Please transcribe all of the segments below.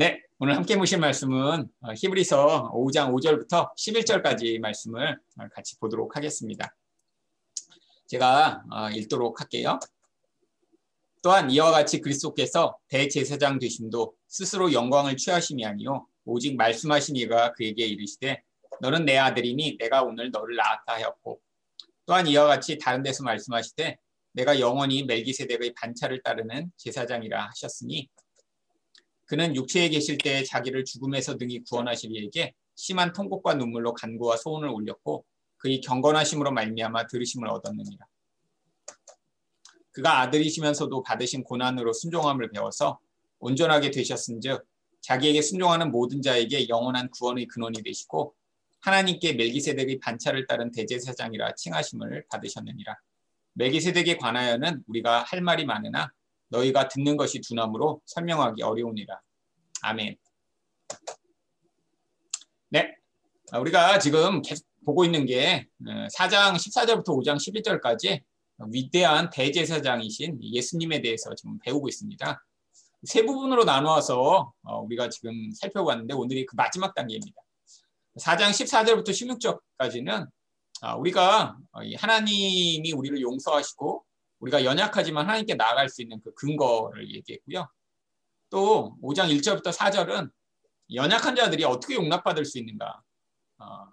네, 오늘 함께 보실 말씀은 어, 히브리서 5장 5절부터 11절까지 말씀을 어, 같이 보도록 하겠습니다. 제가 어, 읽도록 할게요. 또한 이와 같이 그리스도께서 대제사장 되심도 스스로 영광을 취하심이 아니요 오직 말씀하신 이가 그에게 이르시되 너는 내 아들이니 내가 오늘 너를 낳았다 하였고 또한 이와 같이 다른 데서 말씀하시되 내가 영원히 멜기세덱의 반차를 따르는 제사장이라 하셨으니 그는 육체에 계실 때 자기를 죽음에서 등이 구원하실 이에게 심한 통곡과 눈물로 간구와 소원을 올렸고 그의 경건하심으로 말미암아 들으심을 얻었느니라. 그가 아들이시면서도 받으신 고난으로 순종함을 배워서 온전하게 되셨은즉 자기에게 순종하는 모든 자에게 영원한 구원의 근원이 되시고 하나님께 멜기세덱의 반차를 따른 대제사장이라 칭하심을 받으셨느니라. 멜기세덱에 관하여는 우리가 할 말이 많으나 너희가 듣는 것이 두나무로 설명하기 어려우니라. 아멘. 네. 우리가 지금 계속 보고 있는 게 4장 어, 14절부터 5장 11절까지 위대한 대제사장이신 예수님에 대해서 지금 배우고 있습니다. 세 부분으로 나누어서 어, 우리가 지금 살펴봤는데 오늘이 그 마지막 단계입니다. 4장 14절부터 16절까지는 아, 우리가 하나님이 우리를 용서하시고 우리가 연약하지만 하나님께 나아갈 수 있는 그 근거를 얘기했고요. 또 5장 1절부터 4절은 연약한 자들이 어떻게 용납받을 수 있는가. 어,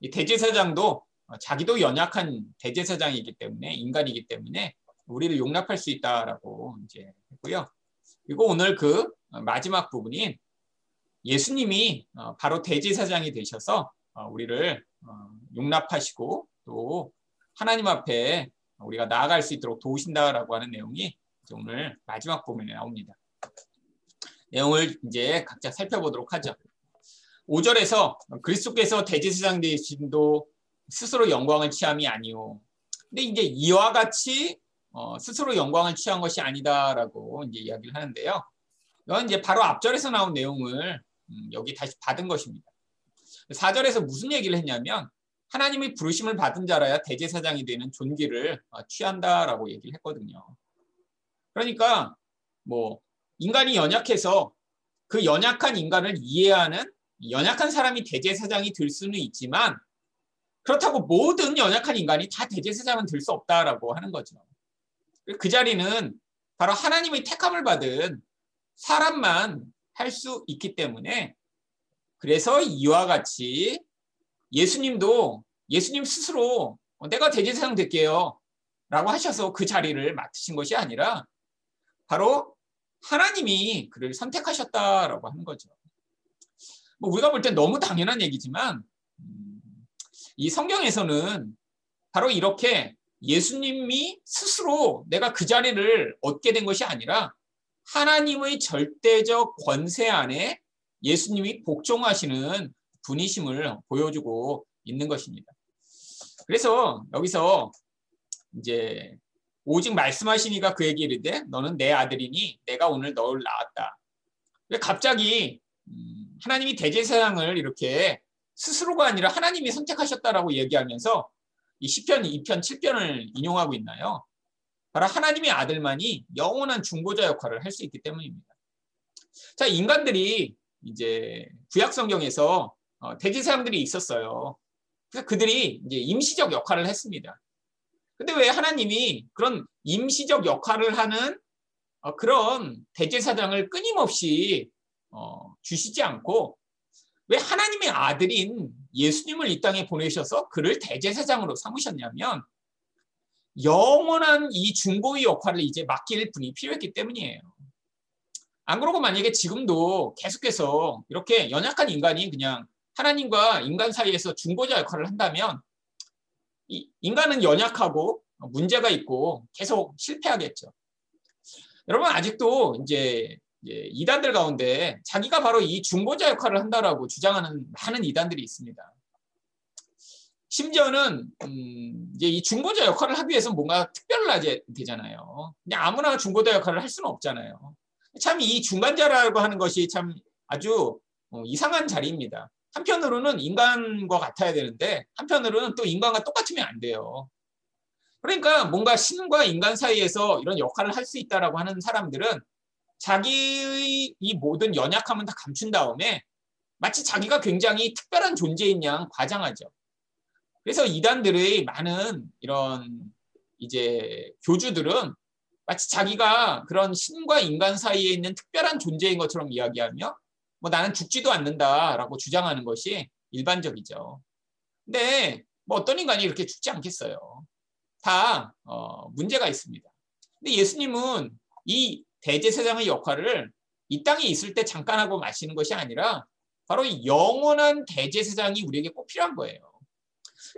이 대제사장도 자기도 연약한 대제사장이기 때문에 인간이기 때문에 우리를 용납할 수 있다라고 이제 했고요. 그리고 오늘 그 마지막 부분인 예수님이 어, 바로 대제사장이 되셔서 어, 우리를 용납하시고 또 하나님 앞에 우리가 나아갈 수 있도록 도우신다라고 하는 내용이 오늘 마지막 부분에 나옵니다. 내용을 이제 각자 살펴보도록 하죠. 5절에서 그리스도께서 대제사장 되신도 스스로 영광을 취함이 아니오. 근데 이제 이와 같이 어, 스스로 영광을 취한 것이 아니다라고 이제 이야기를 하는데요. 이건 이제 바로 앞절에서 나온 내용을 음, 여기 다시 받은 것입니다. 4절에서 무슨 얘기를 했냐면 하나님의 부르심을 받은 자라야 대제사장이 되는 존귀를 어, 취한다라고 얘기를 했거든요. 그러니까 뭐 인간이 연약해서 그 연약한 인간을 이해하는 연약한 사람이 대제사장이 될 수는 있지만 그렇다고 모든 연약한 인간이 다 대제사장은 될 수 없다라고 하는 거죠. 그 자리는 바로 하나님의 택함을 받은 사람만 할 수 있기 때문에 그래서 이와 같이 예수님도 예수님 스스로 내가 대제사장 될게요. 라고 하셔서 그 자리를 맡으신 것이 아니라 바로 하나님이 그를 선택하셨다라고 하는 거죠. 뭐 우리가 볼 땐 너무 당연한 얘기지만 음, 이 성경에서는 바로 이렇게 예수님이 스스로 내가 그 자리를 얻게 된 것이 아니라 하나님의 절대적 권세 안에 예수님이 복종하시는 분이심을 보여주고 있는 것입니다. 그래서 여기서 이제 오직 말씀하시니까 그에게 이르되 너는 내 아들이니 내가 오늘 너를 낳았다. 왜 갑자기 음, 하나님이 대제사장을 이렇게 스스로가 아니라 하나님이 선택하셨다라고 얘기하면서 이 시편 2편 7편을 인용하고 있나요? 바로 하나님의 아들만이 영원한 중보자 역할을 할 수 있기 때문입니다. 자, 인간들이 이제 구약 성경에서 어, 대제사장들이 있었어요. 그래서 그들이 이제 임시적 역할을 했습니다. 근데 왜 하나님이 그런 임시적 역할을 하는 어, 그런 대제사장을 끊임없이 어, 주시지 않고 왜 하나님의 아들인 예수님을 이 땅에 보내셔서 그를 대제사장으로 삼으셨냐면 영원한 이 중보의 역할을 이제 맡길 분이 필요했기 때문이에요. 안 그러고 만약에 지금도 계속해서 이렇게 연약한 인간이 그냥 하나님과 인간 사이에서 중보자 역할을 한다면 인간은 연약하고 문제가 있고 계속 실패하겠죠. 여러분 아직도 이제 이단들 가운데 자기가 바로 이 중보자 역할을 한다라고 주장하는 많은 이단들이 있습니다. 심지어는 음 이제 이 중보자 역할을 하기 위해서 뭔가 특별하게 되잖아요. 그냥 아무나 중보자 역할을 할 수는 없잖아요. 참 이 중간자라고 하는 것이 참 아주 어, 이상한 자리입니다. 한편으로는 인간과 같아야 되는데 한편으로는 또 인간과 똑같으면 안 돼요. 그러니까 뭔가 신과 인간 사이에서 이런 역할을 할 수 있다라고 하는 사람들은 자기의 이 모든 연약함은 다 감춘 다음에 마치 자기가 굉장히 특별한 존재인 양 과장하죠. 그래서 이단들의 많은 이런 이제 교주들은 마치 자기가 그런 신과 인간 사이에 있는 특별한 존재인 것처럼 이야기하며 뭐 나는 죽지도 않는다라고 주장하는 것이 일반적이죠. 근데 뭐 어떤 인간이 이렇게 죽지 않겠어요. 다 어, 문제가 있습니다. 근데 예수님은 이 대제사장의 역할을 이 땅에 있을 때 잠깐 하고 마시는 것이 아니라 바로 영원한 대제사장이 우리에게 꼭 필요한 거예요.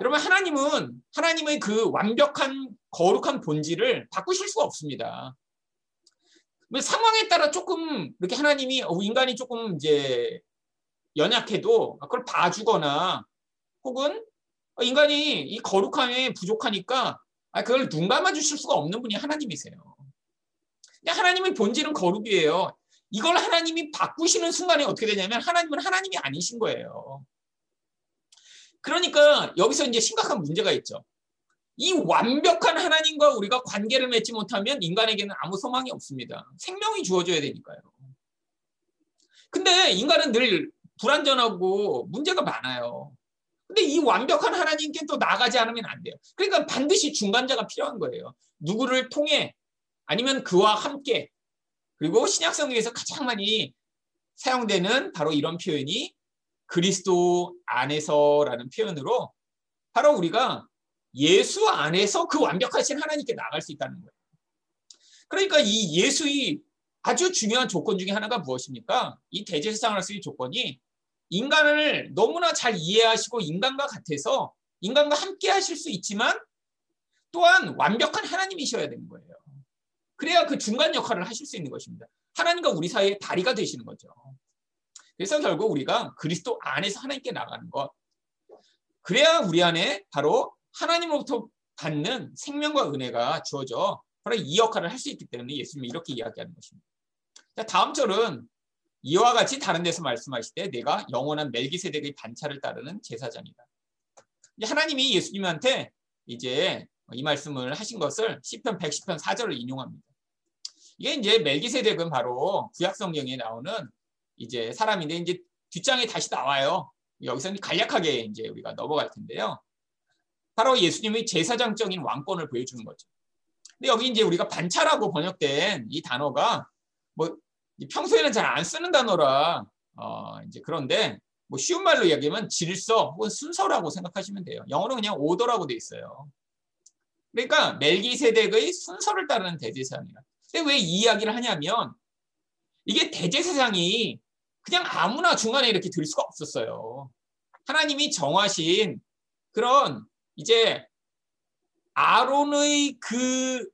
여러분 하나님은 하나님의 그 완벽한 거룩한 본질을 바꾸실 수가 없습니다. 상황에 따라 조금 이렇게 하나님이 어, 인간이 조금 이제 연약해도 그걸 봐주거나 혹은 인간이 이 거룩함에 부족하니까 그걸 눈 감아 주실 수가 없는 분이 하나님이세요. 하나님의 본질은 거룩이에요. 이걸 하나님이 바꾸시는 순간에 어떻게 되냐면 하나님은 하나님이 아니신 거예요. 그러니까 여기서 이제 심각한 문제가 있죠. 이 완벽한 하나님과 우리가 관계를 맺지 못하면 인간에게는 아무 소망이 없습니다. 생명이 주어져야 되니까요. 근데 인간은 늘 불완전하고 문제가 많아요. 근데 이 완벽한 하나님께 또 나가지 않으면 안 돼요. 그러니까 반드시 중간자가 필요한 거예요. 누구를 통해 아니면 그와 함께 그리고 신약성경에서 가장 많이 사용되는 바로 이런 표현이 그리스도 안에서라는 표현으로 바로 우리가 예수 안에서 그 완벽하신 하나님께 나갈 수 있다는 거예요. 그러니까 이 예수의 아주 중요한 조건 중에 하나가 무엇입니까? 이 대제사장을 쓰기 조건이 인간을 너무나 잘 이해하시고 인간과 같아서 인간과 함께 하실 수 있지만 또한 완벽한 하나님이셔야 되는 거예요. 그래야 그 중간 역할을 하실 수 있는 것입니다. 하나님과 우리 사이의 다리가 되시는 거죠. 그래서 결국 우리가 그리스도 안에서 하나님께 나가는 것. 그래야 우리 안에 바로 하나님으로부터 받는 생명과 은혜가 주어져 바로 이 역할을 할 수 있기 때문에 예수님이 이렇게 이야기하는 것입니다. 자, 다음 절은 이와 같이 다른 데서 말씀하시되 내가 영원한 멜기세덱의 반차를 따르는 제사장이다. 하나님이 예수님한테 이제 이 말씀을 하신 것을 시편 110편 4절을 인용합니다. 이게 이제 멜기세덱은 바로 구약 성경에 나오는 이제 사람인데 이제 뒷장에 다시 나와요. 여기서는 간략하게 이제 우리가 넘어갈 텐데요. 바로 예수님의 제사장적인 왕권을 보여주는 거죠. 근데 여기 이제 우리가 반차라고 번역된 이 단어가 뭐 평소에는 잘 안 쓰는 단어라 어 이제 그런데 뭐 쉬운 말로 이야기하면 질서 혹은 순서라고 생각하시면 돼요. 영어는 그냥 오더라고 돼 있어요. 그러니까 멜기세덱의 순서를 따르는 대제사장이라. 근데 왜 이 이야기를 하냐면 이게 대제사장이 그냥 아무나 중간에 이렇게 들 수가 없었어요. 하나님이 정하신 그런 이제 아론의 그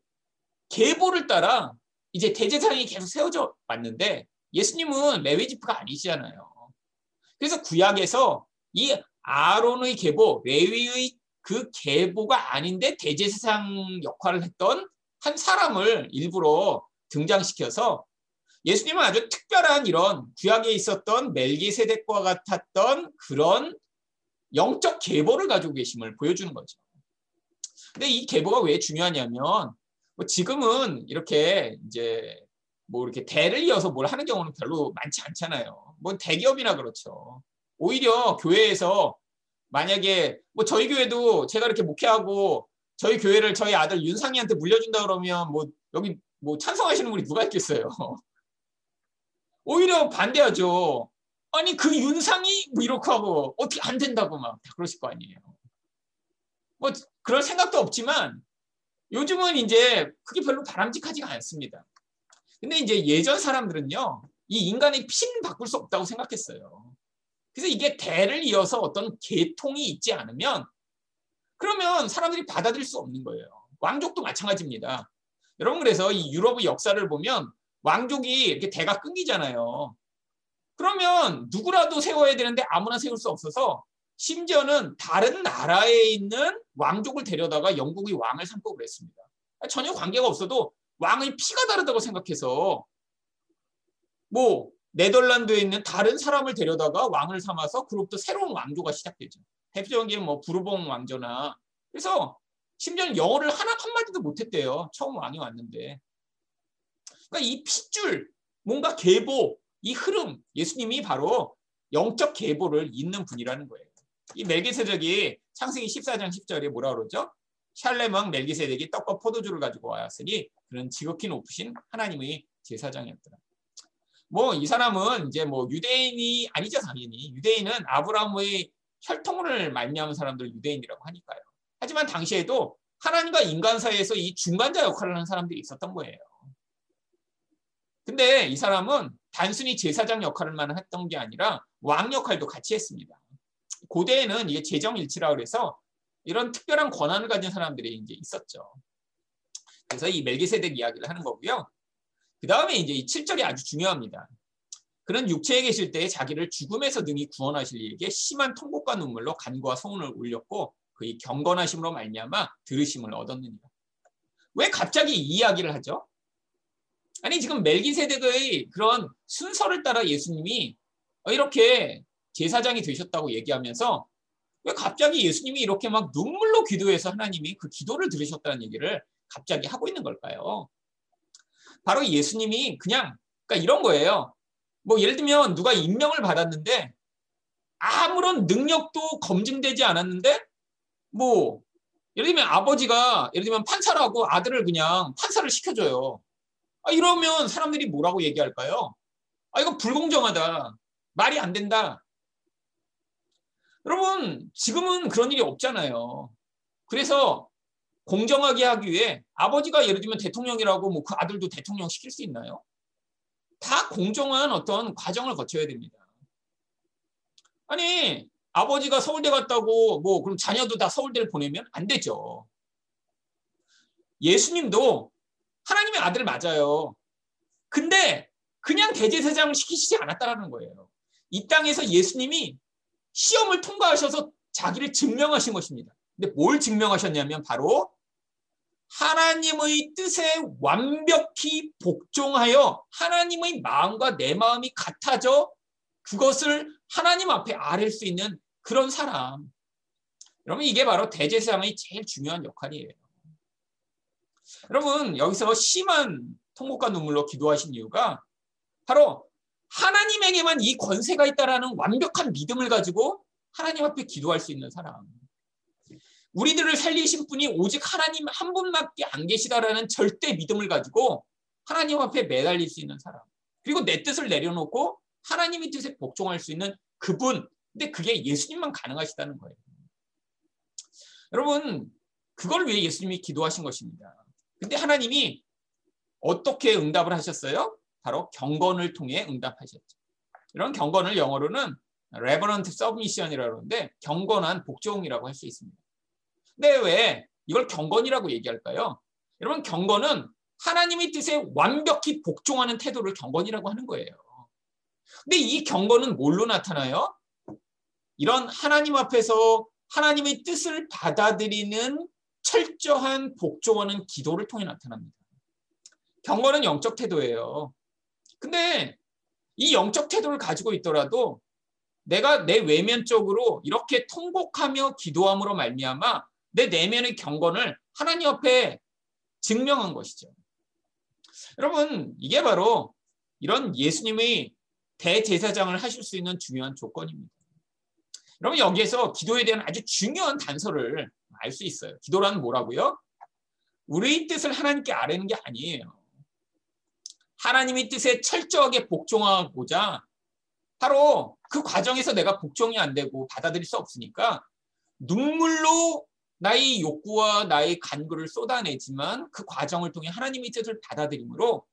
계보를 따라 이제 대제사장이 계속 세워져 왔는데 예수님은 레위지프가 아니시잖아요. 그래서 구약에서 이 아론의 계보, 레위의 그 계보가 아닌데 대제사장 역할을 했던 한 사람을 일부러 등장시켜서 예수님은 아주 특별한 이런 구약에 있었던 멜기세덱과 같았던 그런 영적 계보를 가지고 계심을 보여주는 거죠. 근데 이 계보가 왜 중요하냐면 뭐 지금은 이렇게 이제 뭐 이렇게 대를 이어서 뭘 하는 경우는 별로 많지 않잖아요. 뭐 대기업이나 그렇죠. 오히려 교회에서 만약에 뭐 저희 교회도 제가 이렇게 목회하고 저희 교회를 저희 아들 윤상이한테 물려준다 그러면 뭐 여기 뭐 찬성하시는 분이 누가 있겠어요. 오히려 반대하죠. 아니 그 윤상이 뭐 이렇게 하고 어떻게 안 된다고 막다 그러실 거 아니에요. 뭐 그럴 생각도 없지만 요즘은 이제 그게 별로 바람직하지가 않습니다. 근데 이제 예전 사람들은요 이 인간의 피는 바꿀 수 없다고 생각했어요. 그래서 이게 대를 이어서 어떤 계통이 있지 않으면 그러면 사람들이 받아들일 수 없는 거예요. 왕족도 마찬가지입니다. 여러분 그래서 이 유럽의 역사를 보면 왕족이 이렇게 대가 끊기잖아요. 그러면 누구라도 세워야 되는데 아무나 세울 수 없어서 심지어는 다른 나라에 있는 왕족을 데려다가 영국의 왕을 삼고 그랬습니다. 전혀 관계가 없어도 왕의 피가 다르다고 생각해서 뭐 네덜란드에 있는 다른 사람을 데려다가 왕을 삼아서 그로부터 새로운 왕조가 시작되죠. 대표적인 게뭐 부르봉 왕조나 그래서 심지어는 영어를 하나 한 마디도 못했대요. 처음 왕이 왔는데. 그러니까 이 핏줄 뭔가 계보, 이 흐름, 예수님이 바로 영적 계보를 잇는 분이라는 거예요. 이 멜기세덱이 창세기 14장 10절에 뭐라 그러죠? 샬레망 멜기세덱이 떡과 포도주를 가지고 왔으니 그런 지극히 높으신 하나님의 제사장이었더라. 뭐 이 사람은 이제 뭐 유대인이 아니죠 당연히 유대인은 아브라함의 혈통을 말미암은 사람들 유대인이라고 하니까요. 하지만 당시에도 하나님과 인간 사이에서 이 중간자 역할을 하는 사람들이 있었던 거예요. 근데 이 사람은 단순히 제사장 역할만 했던 게 아니라 왕 역할도 같이 했습니다. 고대에는 이게 재정일치라 그래서 이런 특별한 권한을 가진 사람들이 이제 있었죠. 그래서 이 멜기세덱 이야기를 하는 거고요. 그 다음에 이제 이 7절이 아주 중요합니다. 그는 육체에 계실 때에 자기를 죽음에서 능히 구원하실 이에게 심한 통곡과 눈물로 간과 소원을 울렸고 그의 경건하심으로 말미암아 들으심을 얻었느니라. 왜 갑자기 이 이야기를 하죠? 아니 지금 멜기세덱의 그런 순서를 따라 예수님이 이렇게 제사장이 되셨다고 얘기하면서 왜 갑자기 예수님이 이렇게 막 눈물로 기도해서 하나님이 그 기도를 들으셨다는 얘기를 갑자기 하고 있는 걸까요? 바로 예수님이 그냥 그러니까 이런 거예요. 뭐 예를 들면 누가 임명을 받았는데 아무런 능력도 검증되지 않았는데 뭐 예를 들면 아버지가 예를 들면 판사라고 아들을 그냥 판사를 시켜줘요. 아, 이러면 사람들이 뭐라고 얘기할까요? 아 이거 불공정하다. 말이 안 된다. 여러분 지금은 그런 일이 없잖아요. 그래서 공정하게 하기 위해 아버지가 예를 들면 대통령이라고 뭐 그 아들도 대통령 시킬 수 있나요? 다 공정한 어떤 과정을 거쳐야 됩니다. 아니 아버지가 서울대 갔다고 뭐 그럼 자녀도 다 서울대를 보내면 안 되죠. 예수님도 하나님의 아들 맞아요. 근데 그냥 대제사장을 시키시지 않았다라는 거예요. 이 땅에서 예수님이 시험을 통과하셔서 자기를 증명하신 것입니다. 근데 뭘 증명하셨냐면 바로 하나님의 뜻에 완벽히 복종하여 하나님의 마음과 내 마음이 같아져 그것을 하나님 앞에 아랠 수 있는 그런 사람. 여러분 이게 바로 대제사장의 제일 중요한 역할이에요. 여러분 여기서 심한 통곡과 눈물로 기도하신 이유가 바로 하나님에게만 이 권세가 있다라는 완벽한 믿음을 가지고 하나님 앞에 기도할 수 있는 사람. 우리들을 살리신 분이 오직 하나님 한 분밖에 안 계시다라는 절대 믿음을 가지고 하나님 앞에 매달릴 수 있는 사람. 그리고 내 뜻을 내려놓고 하나님의 뜻에 복종할 수 있는 그분. 근데 그게 예수님만 가능하시다는 거예요. 여러분, 그걸 위해 예수님이 기도하신 것입니다. 근데 하나님이 어떻게 응답을 하셨어요? 바로 경건을 통해 응답하셨죠. 이런 경건을 영어로는 reverent submission이라고 하는데 경건한 복종이라고 할 수 있습니다. 근데 왜 이걸 경건이라고 얘기할까요? 여러분 경건은 하나님의 뜻에 완벽히 복종하는 태도를 경건이라고 하는 거예요. 근데 이 경건은 뭘로 나타나요? 이런 하나님 앞에서 하나님의 뜻을 받아들이는 철저한 복종하는 기도를 통해 나타납니다. 경건은 영적 태도예요. 근데 이 영적 태도를 가지고 있더라도 내가 내 외면적으로 이렇게 통곡하며 기도함으로 말미암아 내 내면의 경건을 하나님 앞에 증명한 것이죠. 여러분 이게 바로 이런 예수님의 대제사장을 하실 수 있는 중요한 조건입니다. 여러분 여기에서 기도에 대한 아주 중요한 단서를 알 수 있어요. 기도란 뭐라고요? 우리의 뜻을 하나님께 아뢰는 게 아니에요. 하나님의 뜻에 철저하게 복종하고자 바로 그 과정에서 내가 복종이 안 되고 받아들일 수 없으니까 눈물로 나의 욕구와 나의 간구를 쏟아내지만 그 과정을 통해 하나님의 뜻을 받아들임으로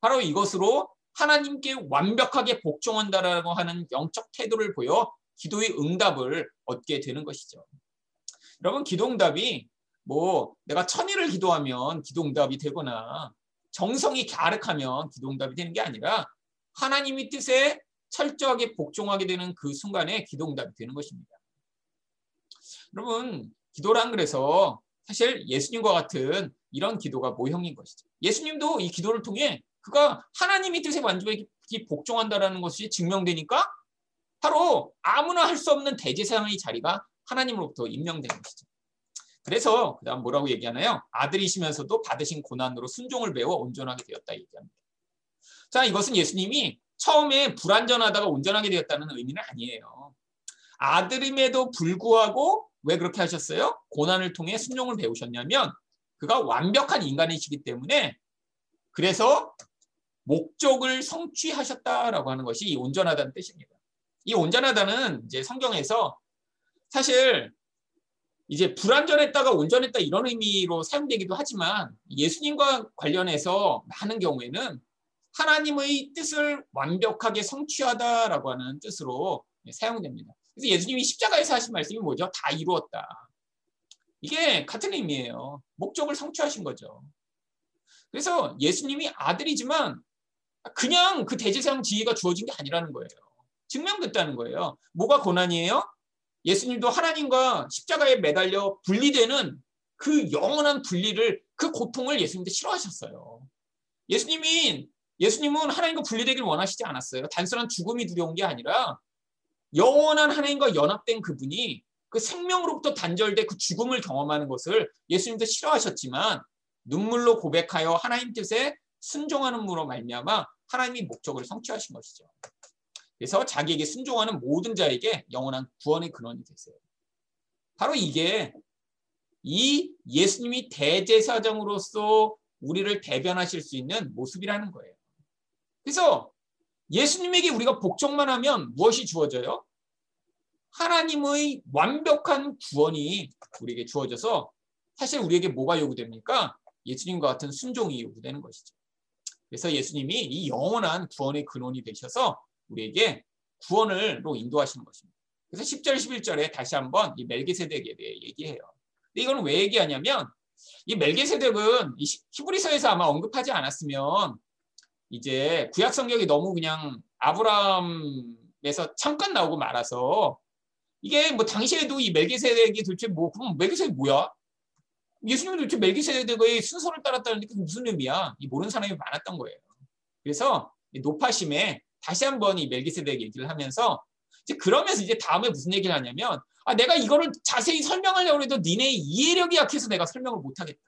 바로 이것으로 하나님께 완벽하게 복종한다라고 하는 영적 태도를 보여 기도의 응답을 얻게 되는 것이죠. 여러분 기도 응답이 뭐 내가 천일을 기도하면 기도 응답이 되거나 정성이 갸륵하면 기도 응답이 되는 게 아니라 하나님의 뜻에 철저하게 복종하게 되는 그 순간에 기도 응답이 되는 것입니다. 여러분 기도란 그래서 사실 예수님과 같은 이런 기도가 모형인 것이죠. 예수님도 이 기도를 통해 그가 하나님의 뜻에 완전히 복종한다라는 것이 증명되니까 바로 아무나 할 수 없는 대제사장의 자리가 하나님으로부터 임명된 것이죠. 그래서 그다음 뭐라고 얘기하나요? 아들이시면서도 받으신 고난으로 순종을 배워 온전하게 되었다 얘기합니다. 자, 이것은 예수님이 처음에 불완전하다가 온전하게 되었다는 의미는 아니에요. 아들임에도 불구하고 왜 그렇게 하셨어요? 고난을 통해 순종을 배우셨냐면 그가 완벽한 인간이시기 때문에 그래서 목적을 성취하셨다라고 하는 것이 이 온전하다는 뜻입니다. 이 온전하다는 이제 성경에서 사실 이제 불완전했다가 온전했다 이런 의미로 사용되기도 하지만 예수님과 관련해서 많은 경우에는 하나님의 뜻을 완벽하게 성취하다라고 하는 뜻으로 사용됩니다. 그래서 예수님이 십자가에서 하신 말씀이 뭐죠? 다 이루었다. 이게 같은 의미예요. 목적을 성취하신 거죠. 그래서 예수님이 아들이지만 그냥 그 대제사장 지위가 주어진 게 아니라는 거예요. 증명됐다는 거예요. 뭐가 고난이에요? 예수님도 하나님과 십자가에 매달려 분리되는 그 영원한 분리를 그 고통을 예수님도 싫어하셨어요. 예수님이 예수님은 하나님과 분리되길 원하시지 않았어요. 단순한 죽음이 두려운 게 아니라 영원한 하나님과 연합된 그분이 그 생명으로부터 단절돼 그 죽음을 경험하는 것을 예수님도 싫어하셨지만 눈물로 고백하여 하나님 뜻에 순종하는으로 말미암아 하나님이 목적을 성취하신 것이죠. 그래서 자기에게 순종하는 모든 자에게 영원한 구원의 근원이 되세요. 바로 이게 이 예수님이 대제사장으로서 우리를 대변하실 수 있는 모습이라는 거예요. 그래서 예수님에게 우리가 복종만 하면 무엇이 주어져요? 하나님의 완벽한 구원이 우리에게 주어져서 사실 우리에게 뭐가 요구됩니까? 예수님과 같은 순종이 요구되는 것이죠. 그래서 예수님이 이 영원한 구원의 근원이 되셔서 우리에게 구원을로 인도하시는 것입니다. 그래서 10절, 11절에 다시 한번 이 멜기세덱에 대해 얘기해요. 근데 이거는 왜 얘기하냐면 이 멜기세덱은 이 히브리서에서 아마 언급하지 않았으면 이제 구약 성경이 너무 그냥 아브라함에서 잠깐 나오고 말아서 이게 뭐 당시에도 이 멜기세덱이 도대체 뭐 그럼 멜기세덱 뭐야? 예수님은 도대체 멜기세덱의 순서를 따랐다는데 그게 무슨 의미야? 이 모르는 사람이 많았던 거예요. 그래서 노파심에 다시 한번 이 멜기세덱 얘기를 하면서 이제 그러면서 이제 다음에 무슨 얘기를 하냐면 아 내가 이거를 자세히 설명하려고 해도 니네 이해력이 약해서 내가 설명을 못 하겠다.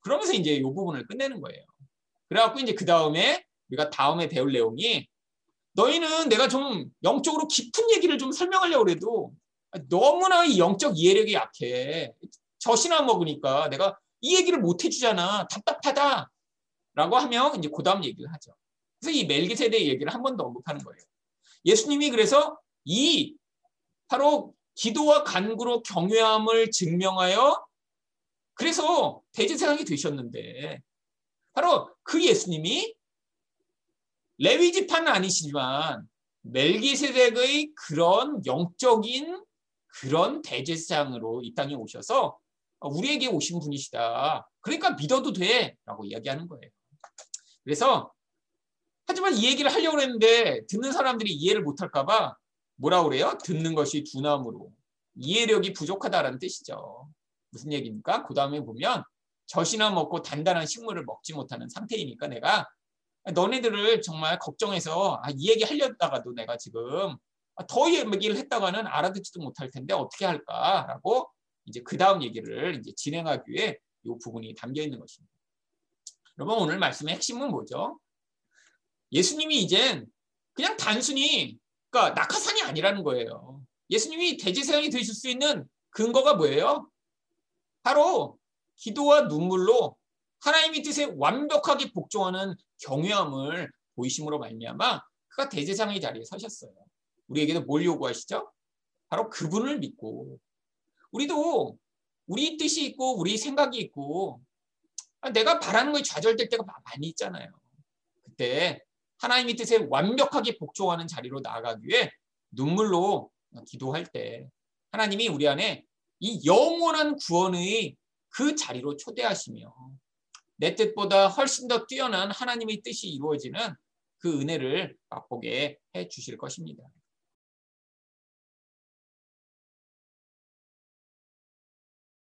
그러면서 이제 이 부분을 끝내는 거예요. 그래갖고 이제 그 다음에 우리가 다음에 배울 내용이 너희는 내가 좀 영적으로 깊은 얘기를 좀 설명하려고 해도 너무나 이 영적 이해력이 약해. 젖이나 먹으니까 내가 이 얘기를 못 해주잖아. 답답하다. 라고 하면 이제 그 다음 얘기를 하죠. 그래서 이 멜기세대 얘기를 한 번 더 언급하는 거예요. 예수님이 그래서 이 바로 기도와 간구로 경외함을 증명하여 그래서 대제사장이 되셨는데 바로 그 예수님이 레위 지파는 아니시지만 멜기세덱의 그런 영적인 그런 대제사장으로 이 땅에 오셔서 우리에게 오신 분이시다. 그러니까 믿어도 돼라고 이야기하는 거예요. 그래서 하지만 이 얘기를 하려고 했는데 듣는 사람들이 이해를 못할까 봐 뭐라 그래요? 듣는 것이 두나무로 이해력이 부족하다라는 뜻이죠. 무슨 얘기입니까? 그 다음에 보면 젖이나 먹고 단단한 식물을 먹지 못하는 상태이니까 내가 너네들을 정말 걱정해서 아, 이 얘기 하려다가도 내가 지금 더 얘기를 했다가는 알아듣지도 못할 텐데 어떻게 할까라고 이제 그 다음 얘기를 이제 진행하기 위해 이 부분이 담겨 있는 것입니다. 여러분 오늘 말씀의 핵심은 뭐죠? 예수님이 이젠 그냥 단순히 그러니까 낙하산이 아니라는 거예요. 예수님이 대제사장이 되실 수 있는 근거가 뭐예요? 바로 기도와 눈물로 하나님의 뜻에 완벽하게 복종하는 경외함을 보이심으로 말미암아 그가 대제사장의 자리에 서셨어요. 우리에게도 뭘 요구하시죠? 바로 그분을 믿고 우리도 우리 뜻이 있고 우리 생각이 있고 내가 바라는 거에 좌절될 때가 많이 있잖아요. 그때 하나님의 뜻에 완벽하게 복종하는 자리로 나아가기 위해 눈물로 기도할 때 하나님이 우리 안에 이 영원한 구원의 그 자리로 초대하시며 내 뜻보다 훨씬 더 뛰어난 하나님의 뜻이 이루어지는 그 은혜를 맛보게 해 주실 것입니다.